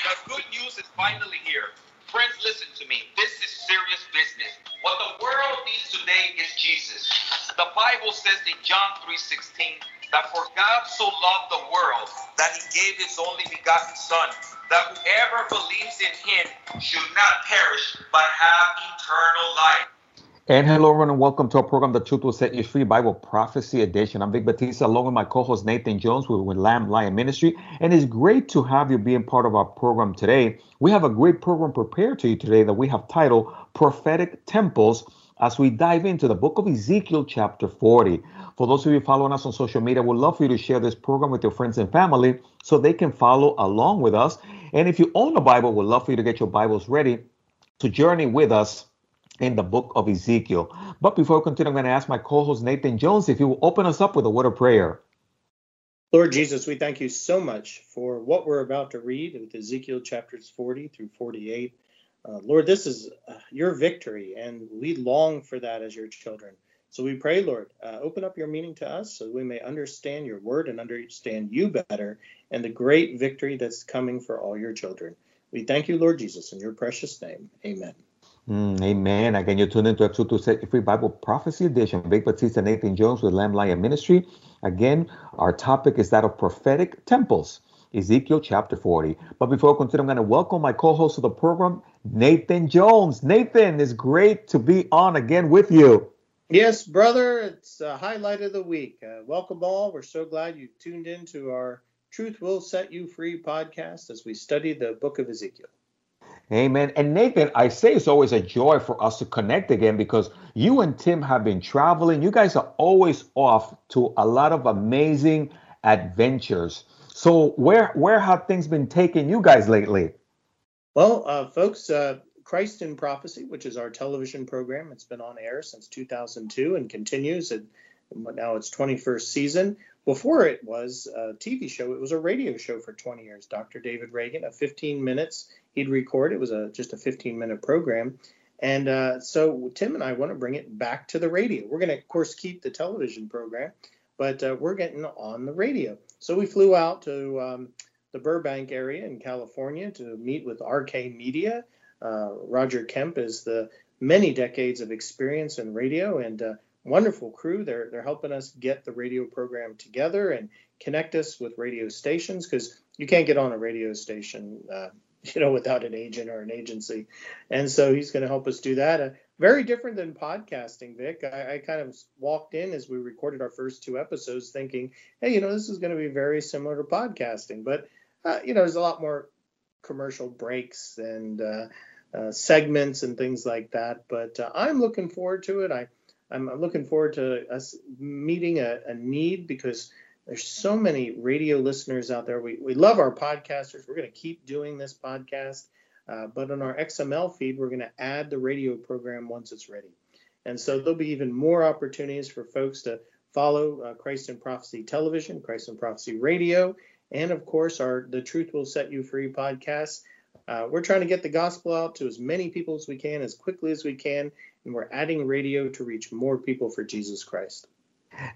The good news is finally here. Friends, listen to me. This is serious business. What the world needs today is Jesus. The Bible says in John 3:16 that for God so loved the world that he gave his only begotten son that whoever believes in him should not perish but have eternal life. And hello, everyone, and welcome to our program, The Truth Will Set You Free Bible Prophecy Edition. I'm Vic Batista, along with my co-host Nathan Jones with, with Lamb Lion Ministry, and it's great to have you being part of our program today. We have a great program prepared to you today that we have titled Prophetic Temples as we dive into the book of Ezekiel, chapter 40. For those of you following us on social media, we'd love for you to share this program with your friends and family so they can follow along with us. And if you own a Bible, we'd love for you to get your Bibles ready to journey with us in the book of Ezekiel. But before we continue, I'm going to ask my co host Nathan Jones if he will open us up with a word of prayer. Lord Jesus, we thank you so much for what we're about to read with Ezekiel chapters 40 through 48. Uh, Lord, this is uh, your victory, and we long for that as your children. So we pray, Lord, uh, open up your meaning to us so we may understand your word and understand you better and the great victory that's coming for all your children. We thank you, Lord Jesus, in your precious name. Amen. Mm, amen. Again, you're tuned into episode 2 Set Free Bible Prophecy Edition. Vic Batista, Nathan Jones with Lamb Lion Ministry. Again, our topic is that of prophetic temples, Ezekiel chapter 40. But before I continue, I'm going to welcome my co host of the program, Nathan Jones. Nathan, it's great to be on again with you. Yes, brother, it's a highlight of the week. Uh, welcome all. We're so glad you tuned in to our Truth Will Set You Free podcast as we study the book of Ezekiel. Amen. And Nathan, I say it's always a joy for us to connect again because you and Tim have been traveling. You guys are always off to a lot of amazing adventures. So where where have things been taking you guys lately? Well, uh, folks, uh, Christ in Prophecy, which is our television program, it's been on air since 2002 and continues. And now it's 21st season. Before it was a TV show, it was a radio show for 20 years. Dr. David Reagan, a 15 minutes he'd record. It was a just a 15 minute program. And uh, so Tim and I want to bring it back to the radio. We're going to, of course, keep the television program, but uh, we're getting on the radio. So we flew out to um, the Burbank area in California to meet with RK Media. Uh, Roger Kemp is the many decades of experience in radio and uh, wonderful crew. They're they're helping us get the radio program together and connect us with radio stations because you can't get on a radio station uh, you know, without an agent or an agency. And so he's going to help us do that. Uh, very different than podcasting, Vic. I, I, kind of walked in as we recorded our first two episodes thinking, hey, you know, this is going to be very similar to podcasting. But, uh, you know, there's a lot more commercial breaks and uh, uh segments and things like that. But uh, I'm looking forward to it. I, I'm looking forward to us meeting a, a need because – there's so many radio listeners out there. We, we love our podcasters. We're going to keep doing this podcast. Uh, but on our XML feed, we're going to add the radio program once it's ready. And so there'll be even more opportunities for folks to follow uh, Christ in Prophecy Television, Christ in Prophecy Radio, and of course our The Truth Will Set You Free podcast. Uh, we're trying to get the gospel out to as many people as we can, as quickly as we can, and we're adding radio to reach more people for Jesus Christ.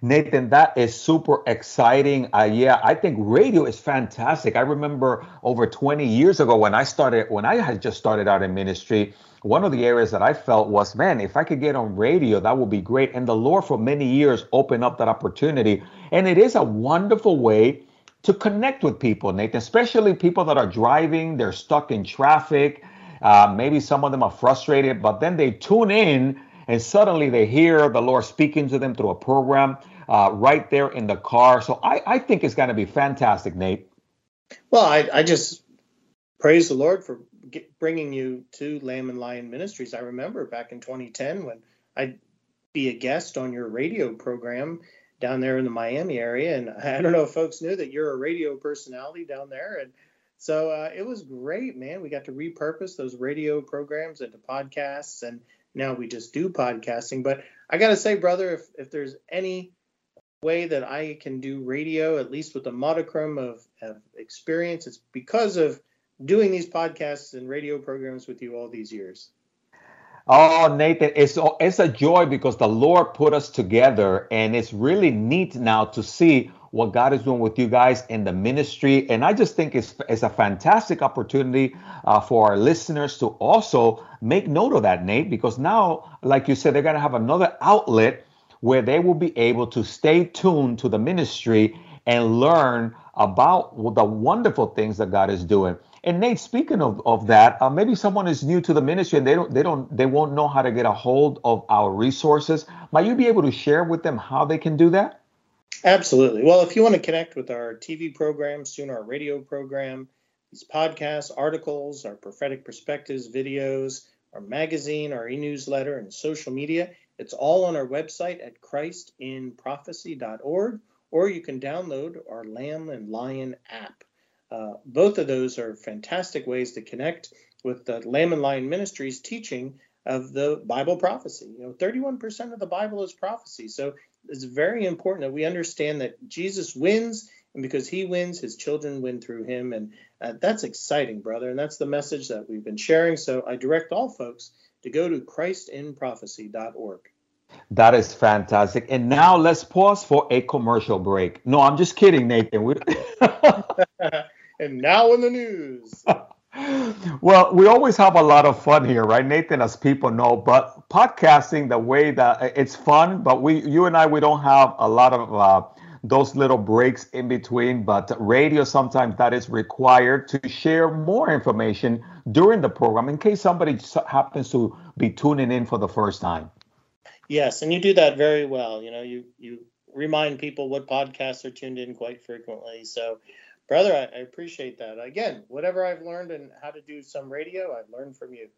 Nathan, that is super exciting. Uh, yeah, I think radio is fantastic. I remember over 20 years ago when I started, when I had just started out in ministry, one of the areas that I felt was, man, if I could get on radio, that would be great. And the Lord, for many years, opened up that opportunity. And it is a wonderful way to connect with people, Nathan, especially people that are driving, they're stuck in traffic. Uh, maybe some of them are frustrated, but then they tune in and suddenly they hear the Lord speaking to them through a program uh, right there in the car. So I, I think it's going to be fantastic, Nate. Well, I, I just praise the Lord for get, bringing you to Lamb and Lion Ministries. I remember back in 2010 when I'd be a guest on your radio program down there in the Miami area, and I don't know if folks knew that you're a radio personality down there, and so uh, it was great, man. We got to repurpose those radio programs into podcasts, and now we just do podcasting. But I got to say, brother, if, if there's any way that I can do radio, at least with a modicum of, of experience, it's because of doing these podcasts and radio programs with you all these years. Oh, Nathan, it's it's a joy because the Lord put us together, and it's really neat now to see what God is doing with you guys in the ministry. And I just think it's, it's a fantastic opportunity uh, for our listeners to also make note of that, Nate, because now, like you said, they're going to have another outlet where they will be able to stay tuned to the ministry and learn about the wonderful things that God is doing. And Nate, speaking of, of that, uh, maybe someone is new to the ministry and they don't they don't they won't know how to get a hold of our resources. Might you be able to share with them how they can do that? Absolutely. Well, if you want to connect with our TV program, soon our radio program, these podcasts, articles, our prophetic perspectives videos, our magazine, our e-newsletter, and social media, it's all on our website at christinprophecy.org, or you can download our Lamb and Lion app. Uh, both of those are fantastic ways to connect with the Lamb and Lion Ministries teaching of the Bible prophecy. You know, 31% of the Bible is prophecy. So it's very important that we understand that Jesus wins, and because he wins, his children win through him. And uh, that's exciting, brother. And that's the message that we've been sharing. So I direct all folks to go to christinprophecy.org. That is fantastic. And now let's pause for a commercial break. No, I'm just kidding, Nathan. and now in the news. well, we always have a lot of fun here, right, Nathan? As people know, but podcasting, the way that it's fun, but we, you and I, we don't have a lot of uh, those little breaks in between. But radio, sometimes that is required to share more information during the program in case somebody happens to be tuning in for the first time. Yes, and you do that very well. You know, you you remind people what podcasts are tuned in quite frequently. So brother, I, I appreciate that. Again, whatever I've learned and how to do some radio, I've learned from you.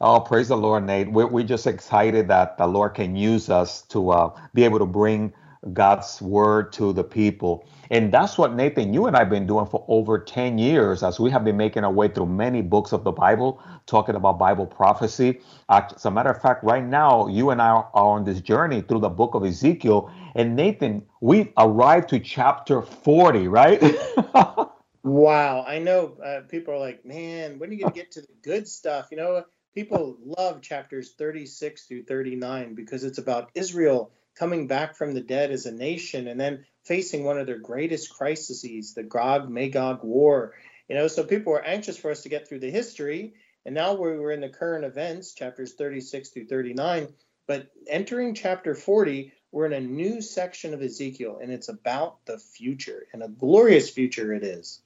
Oh, praise the Lord, Nate. We're, we're just excited that the Lord can use us to uh, be able to bring God's word to the people. And that's what Nathan, you and I have been doing for over 10 years as we have been making our way through many books of the Bible, talking about Bible prophecy. Uh, as a matter of fact, right now, you and I are on this journey through the book of Ezekiel. And Nathan, we arrived to chapter 40, right? wow. I know uh, people are like, man, when are you going to get to the good stuff? You know, people love chapters 36 through 39 because it's about Israel coming back from the dead as a nation and then facing one of their greatest crises, the Gog Magog War. You know, so people were anxious for us to get through the history, and now we were in the current events, chapters 36 through 39. But entering chapter 40, we're in a new section of Ezekiel, and it's about the future, and a glorious future it is.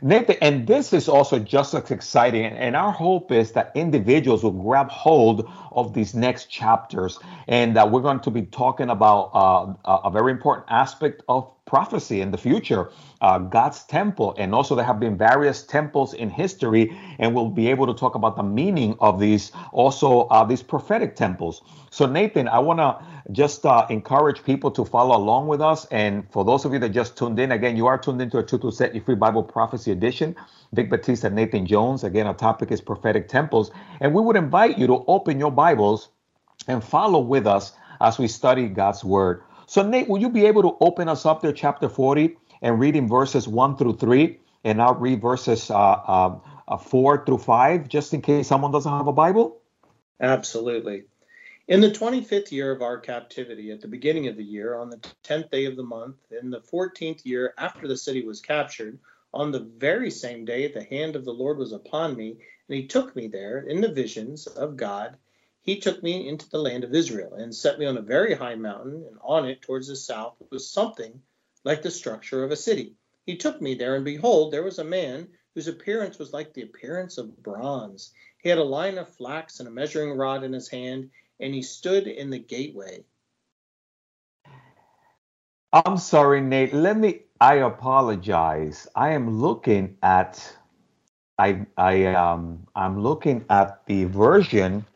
Nathan, and this is also just as exciting. And our hope is that individuals will grab hold of these next chapters. And that we're going to be talking about uh, a very important aspect of prophecy in the future, uh, God's temple. And also, there have been various temples in history, and we'll be able to talk about the meaning of these, also, uh, these prophetic temples. So, Nathan, I want to just uh, encourage people to follow along with us. And for those of you that just tuned in, again, you are tuned into a Truth Will Set You Free Bible Prophecy Edition. Vic Batista, Nathan Jones. Again, our topic is prophetic temples. And we would invite you to open your Bibles and follow with us as we study God's Word. So, Nate, will you be able to open us up there, chapter 40, and read in verses 1 through 3? And I'll read verses uh, uh, uh, 4 through 5, just in case someone doesn't have a Bible? Absolutely. In the 25th year of our captivity, at the beginning of the year, on the 10th day of the month, in the 14th year after the city was captured, on the very same day the hand of the Lord was upon me, and he took me there in the visions of God. He took me into the land of Israel and set me on a very high mountain, and on it, towards the south, was something like the structure of a city. He took me there, and behold, there was a man whose appearance was like the appearance of bronze. He had a line of flax and a measuring rod in his hand and he stood in the gateway. I'm sorry, Nate. Let me. I apologize. I am looking at. I I um I'm looking at the version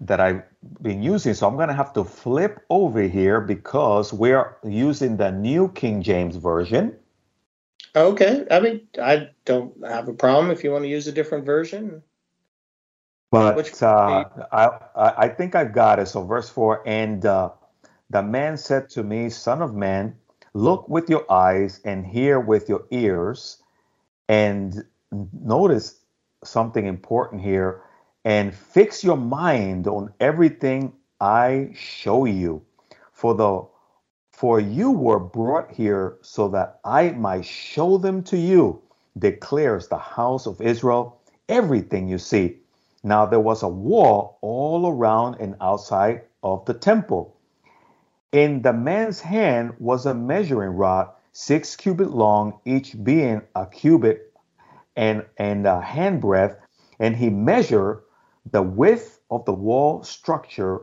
that I've been using. So I'm gonna have to flip over here because we're using the New King James version. Okay. I mean, I don't have a problem if you want to use a different version. But uh, I, I think I've got it. So, verse 4 And uh, the man said to me, Son of man, look with your eyes and hear with your ears. And notice something important here and fix your mind on everything I show you. For the For you were brought here so that I might show them to you, declares the house of Israel, everything you see. Now there was a wall all around and outside of the temple. In the man's hand was a measuring rod, six cubit long, each being a cubit and, and a handbreadth, and he measured the width of the wall structure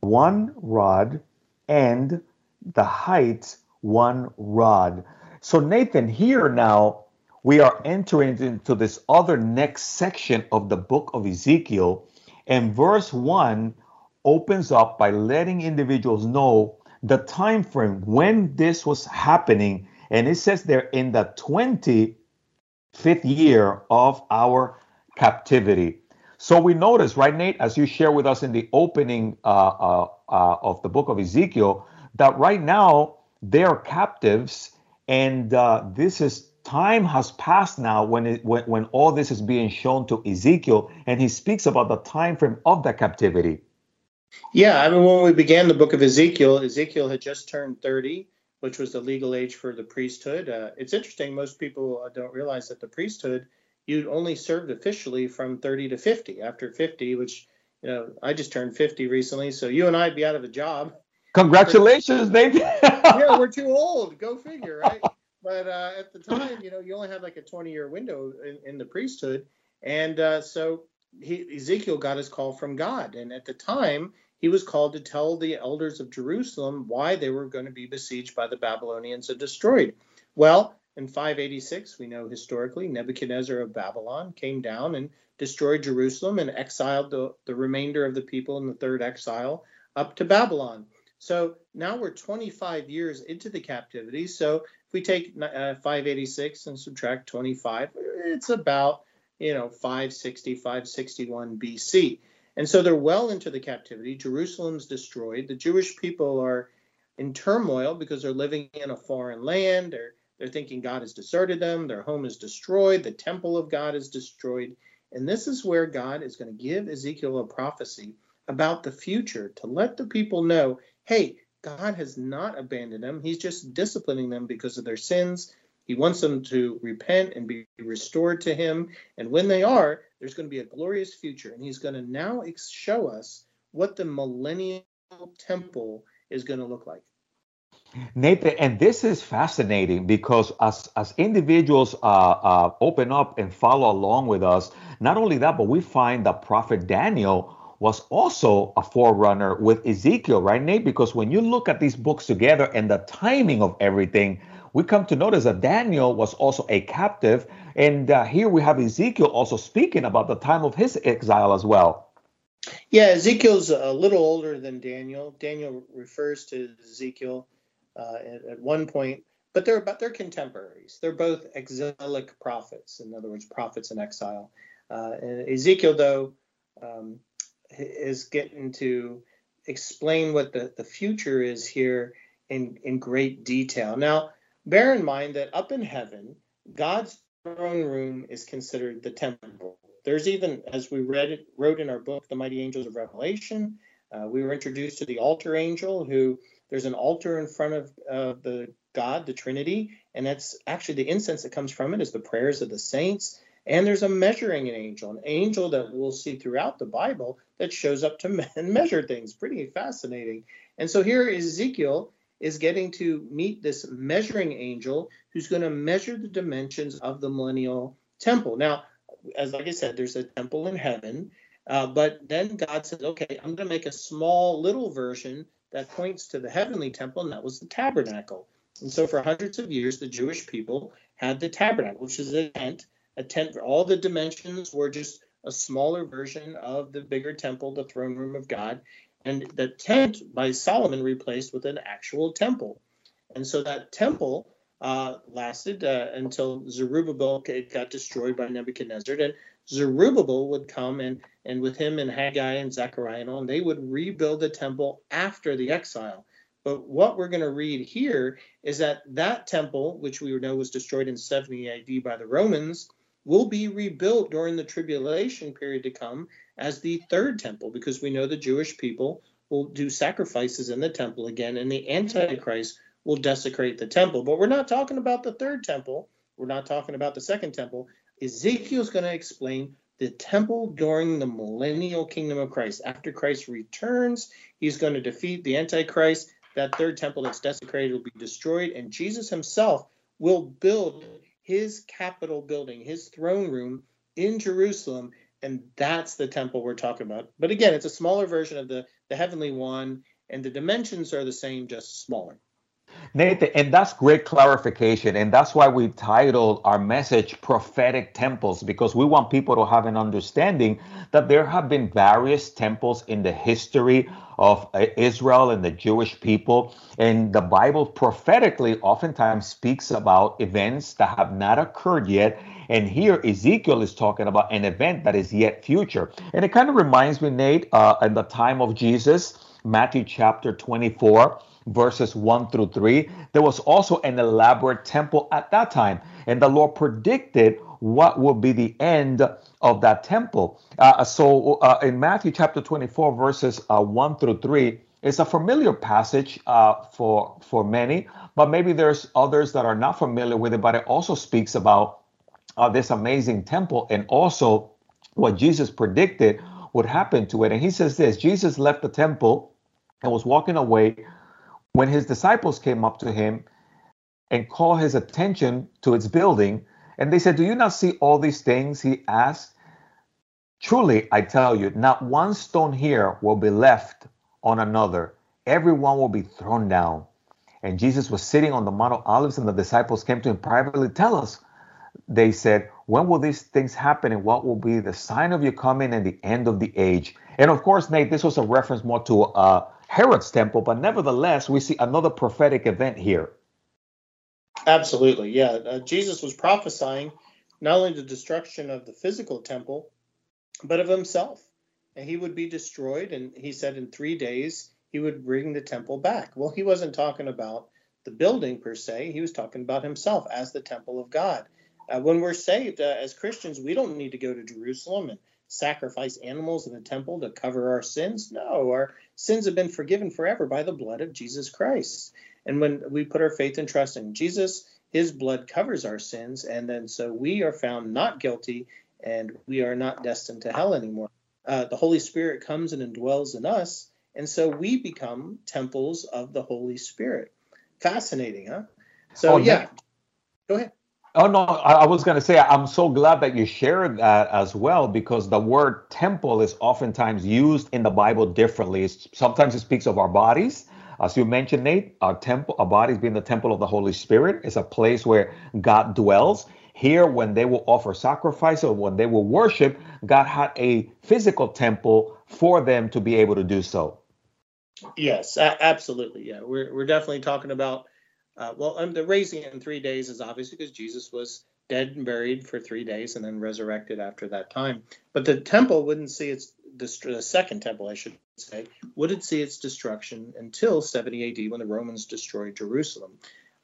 one rod and the height one rod. So, Nathan, here now we are entering into this other next section of the book of Ezekiel, and verse 1 opens up by letting individuals know the time frame when this was happening and it says there in the 25th year of our captivity so we notice right nate as you share with us in the opening uh, uh, uh, of the book of ezekiel that right now they are captives and uh, this is time has passed now when, it, when when all this is being shown to ezekiel and he speaks about the time frame of the captivity yeah, I mean, when we began the book of Ezekiel, Ezekiel had just turned 30, which was the legal age for the priesthood. Uh, it's interesting, most people don't realize that the priesthood, you only served officially from 30 to 50. After 50, which, you know, I just turned 50 recently, so you and I'd be out of a job. Congratulations, baby. yeah, we're too old. Go figure, right? But uh, at the time, you know, you only had like a 20 year window in, in the priesthood. And uh, so he, Ezekiel got his call from God. And at the time, he was called to tell the elders of Jerusalem why they were going to be besieged by the Babylonians and destroyed. Well, in 586, we know historically, Nebuchadnezzar of Babylon came down and destroyed Jerusalem and exiled the, the remainder of the people in the third exile up to Babylon. So now we're 25 years into the captivity. So if we take uh, 586 and subtract 25, it's about you know 560 561 bc and so they're well into the captivity jerusalem's destroyed the jewish people are in turmoil because they're living in a foreign land they're, they're thinking god has deserted them their home is destroyed the temple of god is destroyed and this is where god is going to give ezekiel a prophecy about the future to let the people know hey god has not abandoned them he's just disciplining them because of their sins he wants them to repent and be restored to Him. And when they are, there's going to be a glorious future. And He's going to now show us what the millennial temple is going to look like. Nathan, and this is fascinating because as as individuals uh, uh, open up and follow along with us, not only that, but we find that Prophet Daniel was also a forerunner with Ezekiel, right, Nate? Because when you look at these books together and the timing of everything, we come to notice that Daniel was also a captive. And uh, here we have Ezekiel also speaking about the time of his exile as well. Yeah, Ezekiel's a little older than Daniel. Daniel refers to Ezekiel uh, at, at, one point, but they're about they're contemporaries. They're both exilic prophets, in other words, prophets in exile. Uh, and Ezekiel, though, um, is getting to explain what the, the future is here in, in great detail. Now, Bear in mind that up in heaven, God's throne room is considered the temple. There's even, as we read wrote in our book, The Mighty Angels of Revelation, uh, we were introduced to the altar angel, who there's an altar in front of uh, the God, the Trinity, and that's actually the incense that comes from it is the prayers of the saints. And there's a measuring angel, an angel that we'll see throughout the Bible that shows up to measure things. Pretty fascinating. And so here Ezekiel is getting to meet this measuring angel who's going to measure the dimensions of the millennial temple. Now, as like I said, there's a temple in heaven, uh, but then God says, okay, I'm going to make a small little version that points to the heavenly temple, and that was the tabernacle. And so for hundreds of years, the Jewish people had the tabernacle, which is a tent. A tent, all the dimensions were just a smaller version of the bigger temple, the throne room of God and the tent by Solomon replaced with an actual temple. And so that temple uh, lasted uh, until Zerubbabel got destroyed by Nebuchadnezzar. And Zerubbabel would come and, and with him and Haggai and Zechariah and all, and they would rebuild the temple after the exile. But what we're going to read here is that that temple, which we know was destroyed in 70 AD by the Romans, will be rebuilt during the tribulation period to come as the third temple, because we know the Jewish people will do sacrifices in the temple again, and the Antichrist will desecrate the temple. But we're not talking about the third temple. We're not talking about the second temple. Ezekiel's going to explain the temple during the millennial kingdom of Christ. After Christ returns, he's going to defeat the Antichrist. That third temple that's desecrated will be destroyed, and Jesus himself will build his capital building, his throne room in Jerusalem, and that's the temple we're talking about. But again, it's a smaller version of the, the heavenly one, and the dimensions are the same, just smaller. Nathan, and that's great clarification. And that's why we titled our message Prophetic Temples, because we want people to have an understanding that there have been various temples in the history of uh, Israel and the Jewish people. And the Bible prophetically oftentimes speaks about events that have not occurred yet. And here Ezekiel is talking about an event that is yet future. And it kind of reminds me, Nate, uh, in the time of Jesus, Matthew chapter 24 verses 1 through 3. There was also an elaborate temple at that time, and the Lord predicted what would be the end of that temple. Uh, so uh, in Matthew chapter 24, verses uh, 1 through 3, it's a familiar passage uh, for for many, but maybe there's others that are not familiar with it. But it also speaks about uh, this amazing temple and also what Jesus predicted would happen to it. And he says this: Jesus left the temple and was walking away when his disciples came up to him and called his attention to its building, and they said, Do you not see all these things? He asked. Truly, I tell you, not one stone here will be left on another. Everyone will be thrown down. And Jesus was sitting on the Mount of Olives, and the disciples came to him privately. Tell us, they said, when will these things happen, and what will be the sign of your coming and the end of the age? And of course, Nate, this was a reference more to uh, Herod's temple, but nevertheless, we see another prophetic event here. Absolutely, yeah. Uh, Jesus was prophesying not only the destruction of the physical temple, but of himself. And he would be destroyed, and he said in three days he would bring the temple back. Well, he wasn't talking about the building per se, he was talking about himself as the temple of God. Uh, when we're saved uh, as Christians, we don't need to go to Jerusalem and sacrifice animals in the temple to cover our sins. No, our sins have been forgiven forever by the blood of Jesus Christ. And when we put our faith and trust in Jesus, his blood covers our sins. And then so we are found not guilty and we are not destined to hell anymore. Uh, the Holy Spirit comes and indwells in us. And so we become temples of the Holy Spirit. Fascinating, huh? So, oh, yeah. Go ahead. Oh no, I, was going to say I'm so glad that you shared that as well because the word temple is oftentimes used in the Bible differently. It's, sometimes it speaks of our bodies, as you mentioned, Nate. Our temple, our bodies being the temple of the Holy Spirit, is a place where God dwells. Here, when they will offer sacrifice or when they will worship, God had a physical temple for them to be able to do so. Yes, absolutely. Yeah, we're we're definitely talking about uh, well, um, the raising in three days is obvious because Jesus was dead and buried for three days and then resurrected after that time. But the temple wouldn't see its the second temple, I should say, wouldn't see its destruction until 70 AD when the Romans destroyed Jerusalem.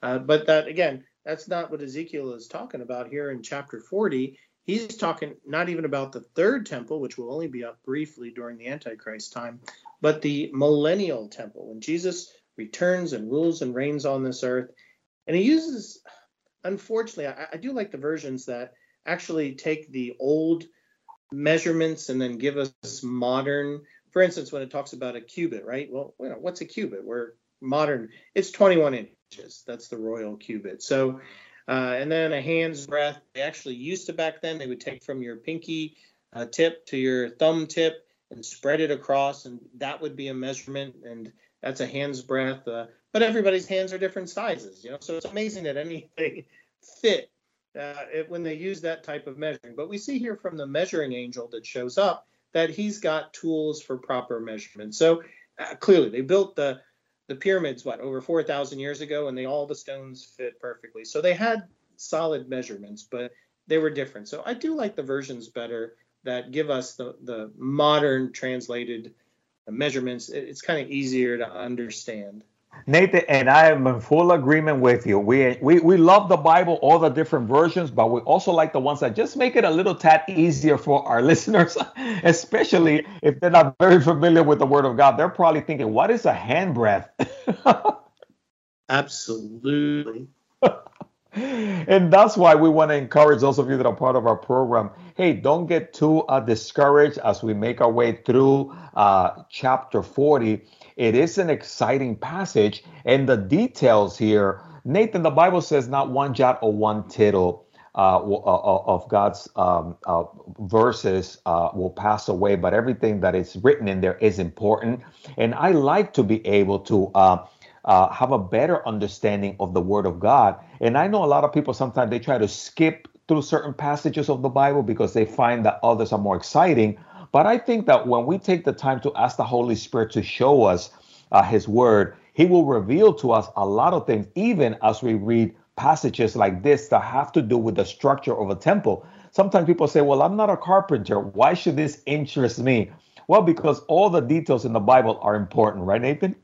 Uh, but that again, that's not what Ezekiel is talking about here in chapter 40. He's talking not even about the third temple, which will only be up briefly during the Antichrist time, but the millennial temple. When Jesus returns and rules and reigns on this earth. And he uses, unfortunately, I, I do like the versions that actually take the old measurements and then give us modern. For instance, when it talks about a cubit, right? Well, you know, what's a cubit? We're modern. It's 21 inches. That's the royal cubit. So, uh, and then a hand's breadth. They actually used to back then. They would take from your pinky uh, tip to your thumb tip and spread it across, and that would be a measurement. And that's a hand's breadth. Uh, but everybody's hands are different sizes, you know. So it's amazing that anything fit uh, it, when they use that type of measuring. But we see here from the measuring angel that shows up that he's got tools for proper measurement. So uh, clearly, they built the the pyramids what over 4,000 years ago, and they all the stones fit perfectly. So they had solid measurements, but they were different. So I do like the versions better that give us the the modern translated measurements, it's kind of easier to understand. Nathan, and I am in full agreement with you. We, we we love the Bible, all the different versions, but we also like the ones that just make it a little tad easier for our listeners, especially if they're not very familiar with the Word of God. They're probably thinking, "What is a handbreadth?" Absolutely. And that's why we want to encourage those of you that are part of our program. Hey, don't get too uh, discouraged as we make our way through uh, chapter 40. It is an exciting passage, and the details here. Nathan, the Bible says not one jot or one tittle uh, uh, uh of God's um, uh, verses uh, will pass away, but everything that is written in there is important. And I like to be able to uh, have a better understanding of the Word of God. And I know a lot of people sometimes they try to skip through certain passages of the Bible because they find that others are more exciting. But I think that when we take the time to ask the Holy Spirit to show us His Word, He will reveal to us a lot of things, even as we read passages like this that have to do with the structure of a temple. Sometimes people say, Well, I'm not a carpenter. Why should this interest me? Well, because all the details in the Bible are important, right, Nathan?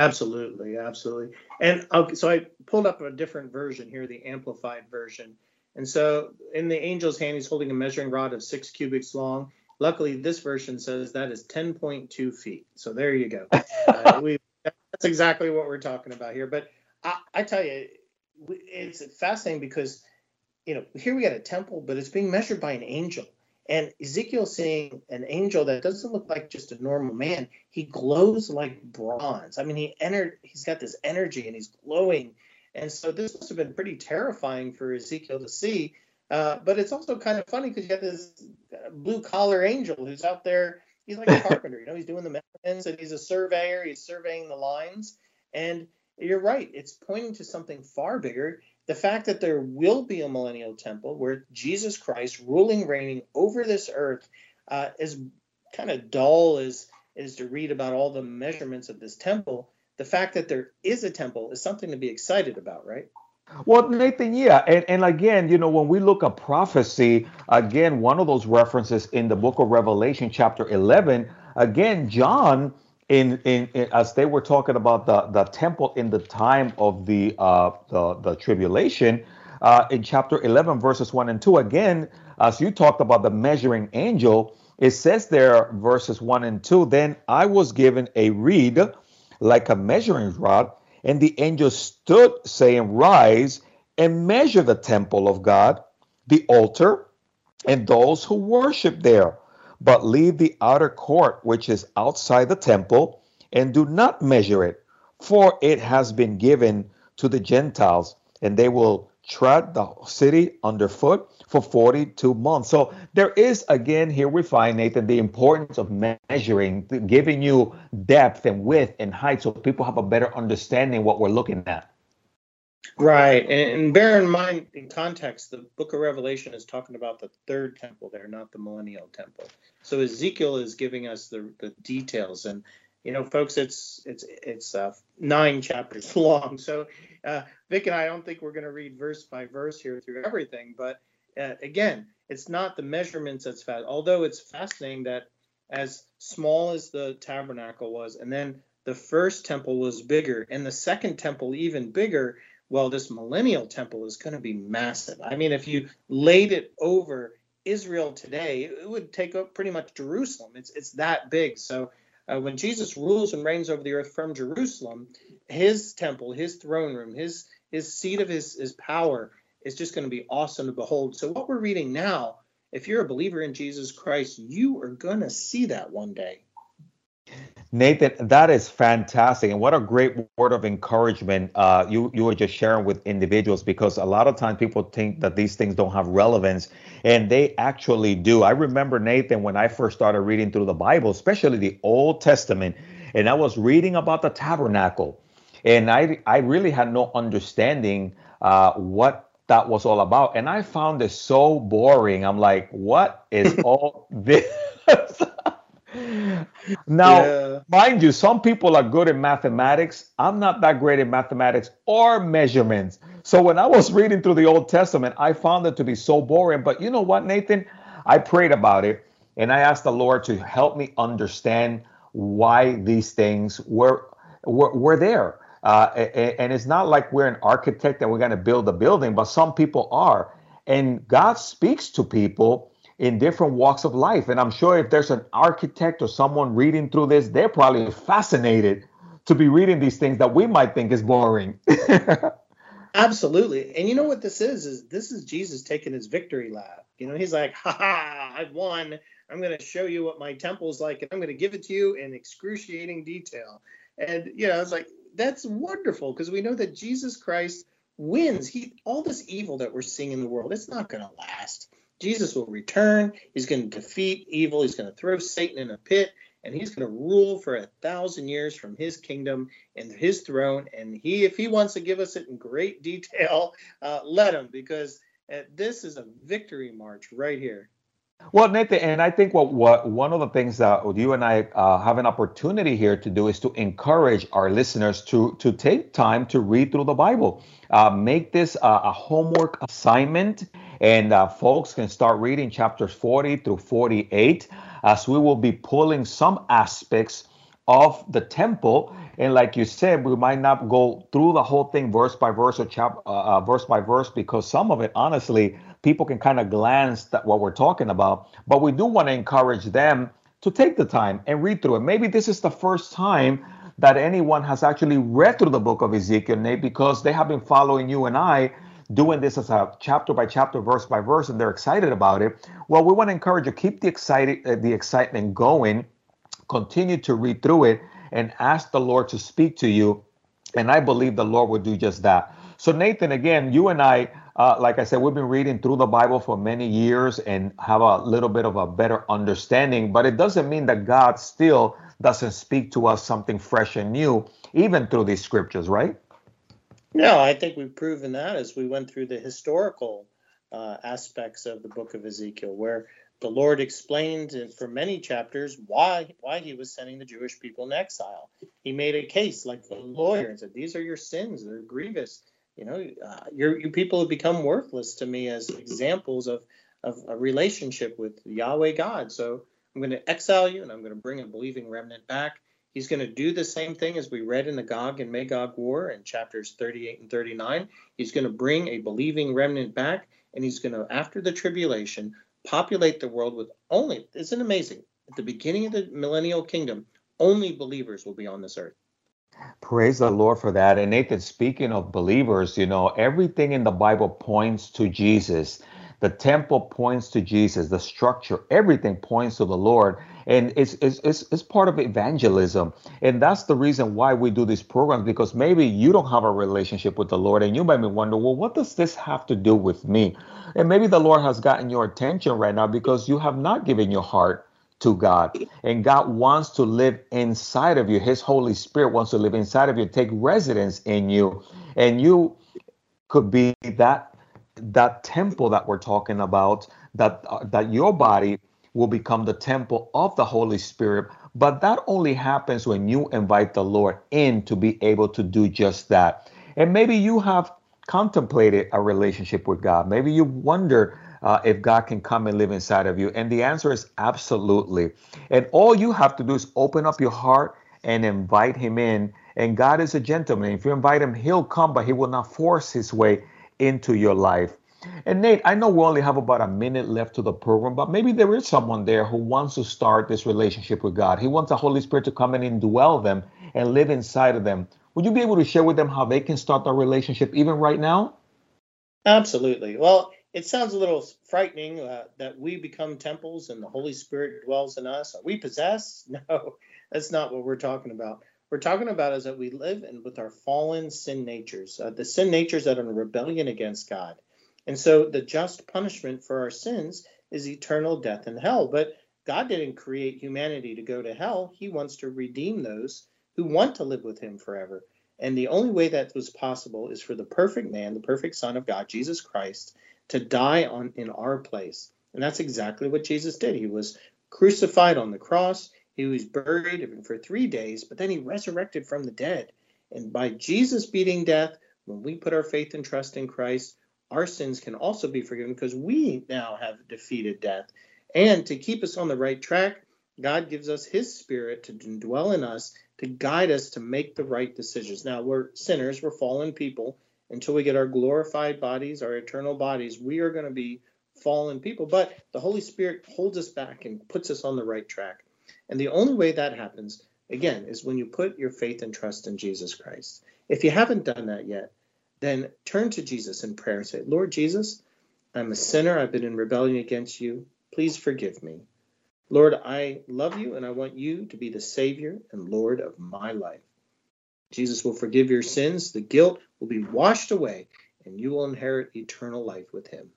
Absolutely, absolutely. And okay, so I pulled up a different version here, the amplified version. And so in the angel's hand, he's holding a measuring rod of six cubits long. Luckily, this version says that is 10.2 feet. So there you go. Uh, we, that's exactly what we're talking about here. But I, I tell you, it's fascinating because you know here we got a temple, but it's being measured by an angel. And Ezekiel seeing an angel that doesn't look like just a normal man. He glows like bronze. I mean, he entered. He's got this energy and he's glowing. And so this must have been pretty terrifying for Ezekiel to see. Uh, but it's also kind of funny because you have this blue collar angel who's out there. He's like a carpenter, you know. He's doing the measurements and he's a surveyor. He's surveying the lines, and you're right. It's pointing to something far bigger. The fact that there will be a millennial temple where Jesus Christ ruling, reigning over this earth, uh, kind of dull as is to read about all the measurements of this temple. The fact that there is a temple is something to be excited about, right? Well, Nathan, yeah. And, and again, you know, when we look at prophecy, again, one of those references in the book of Revelation, chapter 11, again, John in, in, in, as they were talking about the, the temple in the time of the uh, the, the tribulation uh, in chapter 11 verses 1 and 2 again as you talked about the measuring angel it says there verses 1 and 2 then i was given a reed like a measuring rod and the angel stood saying rise and measure the temple of god the altar and those who worship there but leave the outer court which is outside the temple, and do not measure it, for it has been given to the Gentiles, and they will tread the city underfoot for 42 months. So there is, again, here we find, Nathan, the importance of measuring, giving you depth and width and height so people have a better understanding what we're looking at. Right. And bear in mind, in context, the book of Revelation is talking about the third temple there, not the millennial temple. So Ezekiel is giving us the, the details. And, you know, folks, it's it's it's uh, nine chapters long. So uh, Vic and I don't think we're going to read verse by verse here through everything. But uh, again, it's not the measurements that's fast. Although it's fascinating that as small as the tabernacle was, and then the first temple was bigger, and the second temple even bigger well, this millennial temple is going to be massive. I mean, if you laid it over Israel today, it would take up pretty much Jerusalem. It's it's that big. So uh, when Jesus rules and reigns over the earth from Jerusalem, his temple, his throne room, his his seat of his his power is just going to be awesome to behold. So what we're reading now, if you're a believer in Jesus Christ, you are going to see that one day. Nathan, that is fantastic, and what a great word of encouragement uh, you you were just sharing with individuals because a lot of times people think that these things don't have relevance, and they actually do. I remember Nathan when I first started reading through the Bible, especially the Old Testament, and I was reading about the tabernacle, and I I really had no understanding uh, what that was all about, and I found it so boring. I'm like, what is all this? now, yeah. Mind you, some people are good in mathematics. I'm not that great in mathematics or measurements. So when I was reading through the Old Testament, I found it to be so boring. But you know what, Nathan? I prayed about it and I asked the Lord to help me understand why these things were were, were there. Uh, and it's not like we're an architect and we're going to build a building, but some people are. And God speaks to people in different walks of life. And I'm sure if there's an architect or someone reading through this, they're probably fascinated to be reading these things that we might think is boring. Absolutely. And you know what this is? Is this is Jesus taking his victory lap. You know, he's like, ha ha, I've won. I'm going to show you what my temple's like, and I'm going to give it to you in excruciating detail. And you know, it's like that's wonderful because we know that Jesus Christ wins. He all this evil that we're seeing in the world, it's not going to last. Jesus will return. He's going to defeat evil. He's going to throw Satan in a pit, and he's going to rule for a thousand years from his kingdom and his throne. And he, if he wants to give us it in great detail, uh, let him, because uh, this is a victory march right here. Well, Nathan, and I think what, what one of the things that you and I uh, have an opportunity here to do is to encourage our listeners to to take time to read through the Bible. Uh, make this a homework assignment, and uh, folks can start reading chapters 40 through 48, as we will be pulling some aspects of the temple. And like you said, we might not go through the whole thing verse by verse or chap, uh, uh, verse by verse because some of it, honestly, people can kind of glance at what we're talking about. But we do want to encourage them to take the time and read through it. Maybe this is the first time that anyone has actually read through the book of Ezekiel, Nate, because they have been following you and I doing this as a chapter by chapter, verse by verse, and they're excited about it. Well, we want to encourage you keep the excited uh, the excitement going, continue to read through it, and ask the Lord to speak to you. And I believe the Lord will do just that. So, Nathan, again, you and I uh, like I said, we've been reading through the Bible for many years and have a little bit of a better understanding, but it doesn't mean that God still doesn't speak to us something fresh and new, even through these scriptures, right? No, I think we've proven that as we went through the historical uh, aspects of the book of Ezekiel, where the Lord explained for many chapters why why He was sending the Jewish people in exile. He made a case like a lawyer and said, "These are your sins; they're grievous. You know, uh, you people have become worthless to me as examples of, of a relationship with Yahweh God. So I'm going to exile you and I'm going to bring a believing remnant back. He's going to do the same thing as we read in the Gog and Magog war in chapters 38 and 39. He's going to bring a believing remnant back, and he's going to, after the tribulation, populate the world with only, isn't amazing? At the beginning of the millennial kingdom, only believers will be on this earth. Praise the Lord for that. And Nathan, speaking of believers, you know, everything in the Bible points to Jesus. The temple points to Jesus, the structure, everything points to the Lord. And it's, it's, it's, it's part of evangelism. And that's the reason why we do these programs, because maybe you don't have a relationship with the Lord and you might be wondering, well, what does this have to do with me? And maybe the Lord has gotten your attention right now because you have not given your heart to God. And God wants to live inside of you. His Holy Spirit wants to live inside of you, take residence in you. And you could be that that temple that we're talking about that uh, that your body will become the temple of the Holy Spirit. But that only happens when you invite the Lord in to be able to do just that. And maybe you have contemplated a relationship with God. Maybe you wonder uh, if God can come and live inside of you? And the answer is absolutely. And all you have to do is open up your heart and invite Him in. And God is a gentleman. If you invite Him, He'll come, but He will not force His way into your life. And Nate, I know we only have about a minute left to the program, but maybe there is someone there who wants to start this relationship with God. He wants the Holy Spirit to come in and indwell them and live inside of them. Would you be able to share with them how they can start that relationship even right now? Absolutely. Well, it sounds a little frightening uh, that we become temples and the Holy Spirit dwells in us. Are we possess? No, that's not what we're talking about. We're talking about is that we live in with our fallen sin natures, uh, the sin natures that are in rebellion against God. And so the just punishment for our sins is eternal death in hell. But God didn't create humanity to go to hell. He wants to redeem those who want to live with him forever. And the only way that was possible is for the perfect man, the perfect Son of God, Jesus Christ, to die on in our place. And that's exactly what Jesus did. He was crucified on the cross, he was buried for 3 days, but then he resurrected from the dead. And by Jesus beating death, when we put our faith and trust in Christ, our sins can also be forgiven because we now have defeated death. And to keep us on the right track, God gives us his spirit to dwell in us to guide us to make the right decisions. Now, we're sinners, we're fallen people, until we get our glorified bodies, our eternal bodies, we are going to be fallen people. But the Holy Spirit holds us back and puts us on the right track. And the only way that happens, again, is when you put your faith and trust in Jesus Christ. If you haven't done that yet, then turn to Jesus in prayer and say, Lord Jesus, I'm a sinner. I've been in rebellion against you. Please forgive me. Lord, I love you and I want you to be the Savior and Lord of my life. Jesus will forgive your sins. The guilt will be washed away and you will inherit eternal life with him.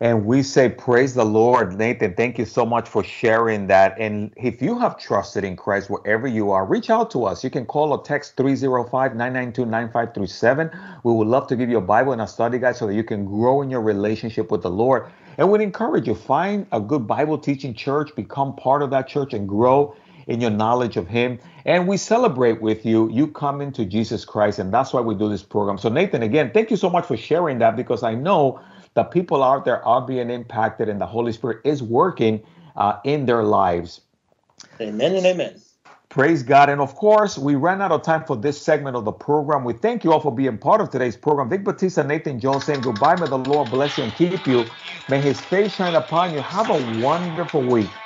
And we say, Praise the Lord. Nathan, thank you so much for sharing that. And if you have trusted in Christ wherever you are, reach out to us. You can call or text 305 992 9537. We would love to give you a Bible and a study guide so that you can grow in your relationship with the Lord. And we'd encourage you find a good Bible teaching church, become part of that church, and grow in your knowledge of Him. And we celebrate with you, you coming to Jesus Christ. And that's why we do this program. So, Nathan, again, thank you so much for sharing that because I know the people out there are being impacted and the Holy Spirit is working uh, in their lives. Amen and amen. Praise God. And of course, we ran out of time for this segment of the program. We thank you all for being part of today's program. Vic Batista, Nathan Jones saying goodbye. May the Lord bless you and keep you. May his face shine upon you. Have a wonderful week.